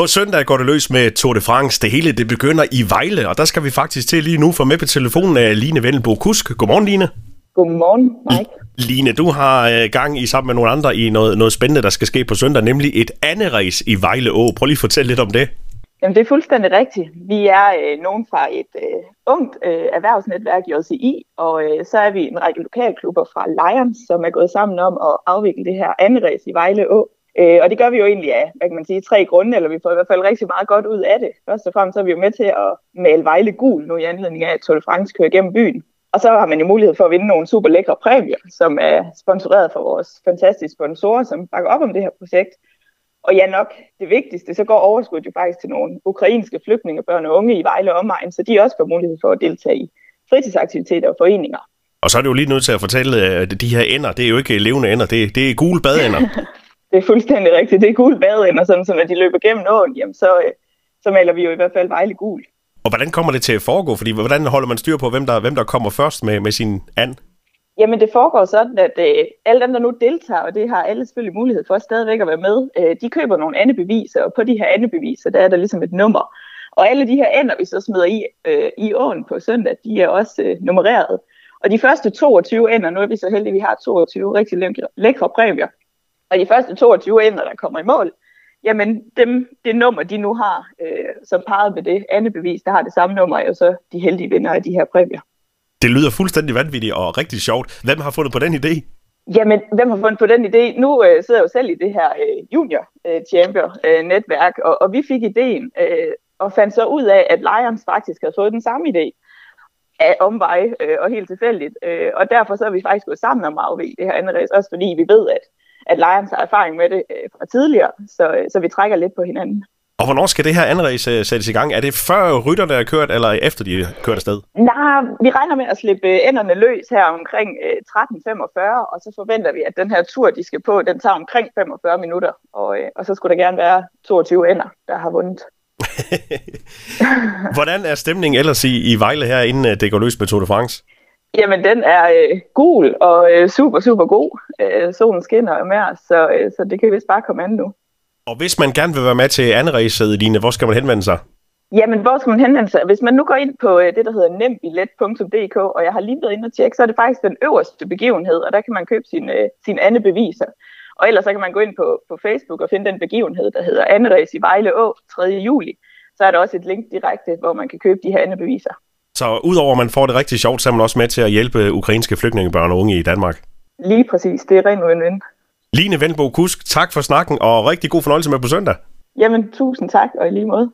På søndag går det løs med Tour de France. Det hele det begynder i Vejle, og der skal vi faktisk til lige nu få med på telefonen af Line Vendelbo Kusk. Godmorgen, Line. Godmorgen, Mike. Line, du har øh, gang i sammen med nogle andre i noget, noget spændende, der skal ske på søndag, nemlig et andet race i Vejle Å. Prøv lige at fortælle lidt om det. Jamen, det er fuldstændig rigtigt. Vi er øh, nogen fra et øh, ungt øh, erhvervsnetværk i JCI, og øh, så er vi en række lokalklubber fra Lions, som er gået sammen om at afvikle det her andet race i Vejle Å. Øh, og det gør vi jo egentlig af, hvad kan man sige, tre grunde, eller vi får i hvert fald rigtig meget godt ud af det. Først og fremmest så er vi jo med til at male Vejle gul nu i anledning af, at Tour de France kører gennem byen. Og så har man jo mulighed for at vinde nogle super lækre præmier, som er sponsoreret for vores fantastiske sponsorer, som bakker op om det her projekt. Og ja, nok det vigtigste, så går overskuddet jo faktisk til nogle ukrainske flygtninge, børn og unge i Vejle omegn, så de også får mulighed for at deltage i fritidsaktiviteter og foreninger. Og så er det jo lige nødt til at fortælle, at de her ender, det er jo ikke levende ender, det, det er gule badeender. det er fuldstændig rigtigt. Det er gule badeender, sådan, så når de løber gennem åen, jamen så, øh, så maler vi jo i hvert fald Vejle gul. Og hvordan kommer det til at foregå? Fordi hvordan holder man styr på, hvem der, hvem der kommer først med, med sin and? Jamen det foregår sådan, at øh, alle dem, der nu deltager, og det har alle selvfølgelig mulighed for stadigvæk at være med, øh, de køber nogle andebeviser, og på de her andebeviser, der er der ligesom et nummer. Og alle de her ender, vi så smider i, øh, i åen på søndag, de er også øh, nummereret. Og de første 22 ender, nu er vi så heldige, at vi har 22 rigtig lækre præmier. Og de første 22 ender, der kommer i mål, jamen dem, det nummer, de nu har, øh, som parret med det andet bevis, der har det samme nummer, er jo så de heldige vinder af de her præmier. Det lyder fuldstændig vanvittigt og rigtig sjovt. Hvem har fundet på den idé? Jamen, hvem har fundet på den idé? Nu øh, sidder jeg jo selv i det her øh, junior øh, champion øh, netværk, og, og vi fik ideen øh, og fandt så ud af, at Lions faktisk havde fået den samme idé af omveje øh, og helt tilfældigt. Øh, og derfor så er vi faktisk gået sammen om at afvikle det her andet race, også fordi vi ved, at, at Lions har erfaring med det øh, fra tidligere, så, øh, så vi trækker lidt på hinanden. Og hvornår skal det her race øh, sættes i gang? Er det før rytterne er kørt, eller efter de er kørt afsted? Nej, vi regner med at slippe øh, enderne løs her omkring 13.45, og så forventer vi, at den her tur, de skal på, den tager omkring 45 minutter. Og, og så skulle der gerne være 22 ender, der har vundet. Hvordan er stemningen ellers i, i Vejle her, inden det går løs med Tour de France? Jamen, den er øh, gul og øh, super, super god. Øh, solen skinner og mere, så, øh, så det kan vist bare komme an nu. Og hvis man gerne vil være med til race, Line, hvor skal man henvende sig? Jamen, hvor skal man henvende sig? Hvis man nu går ind på øh, det, der hedder nembillet.dk, og jeg har lige været inde og tjekke, så er det faktisk den øverste begivenhed, og der kan man købe sin, øh, sin anden beviser. Og ellers så kan man gå ind på, på Facebook og finde den begivenhed, der hedder race i Vejle Å 3. juli. Så er der også et link direkte, hvor man kan købe de her anden beviser. Så udover at man får det rigtig sjovt, så er man også med til at hjælpe ukrainske flygtningebørn og unge i Danmark. Lige præcis. Det er rent win-win. Line Vendbo Kusk, tak for snakken, og rigtig god fornøjelse med på søndag. Jamen, tusind tak, og i lige måde.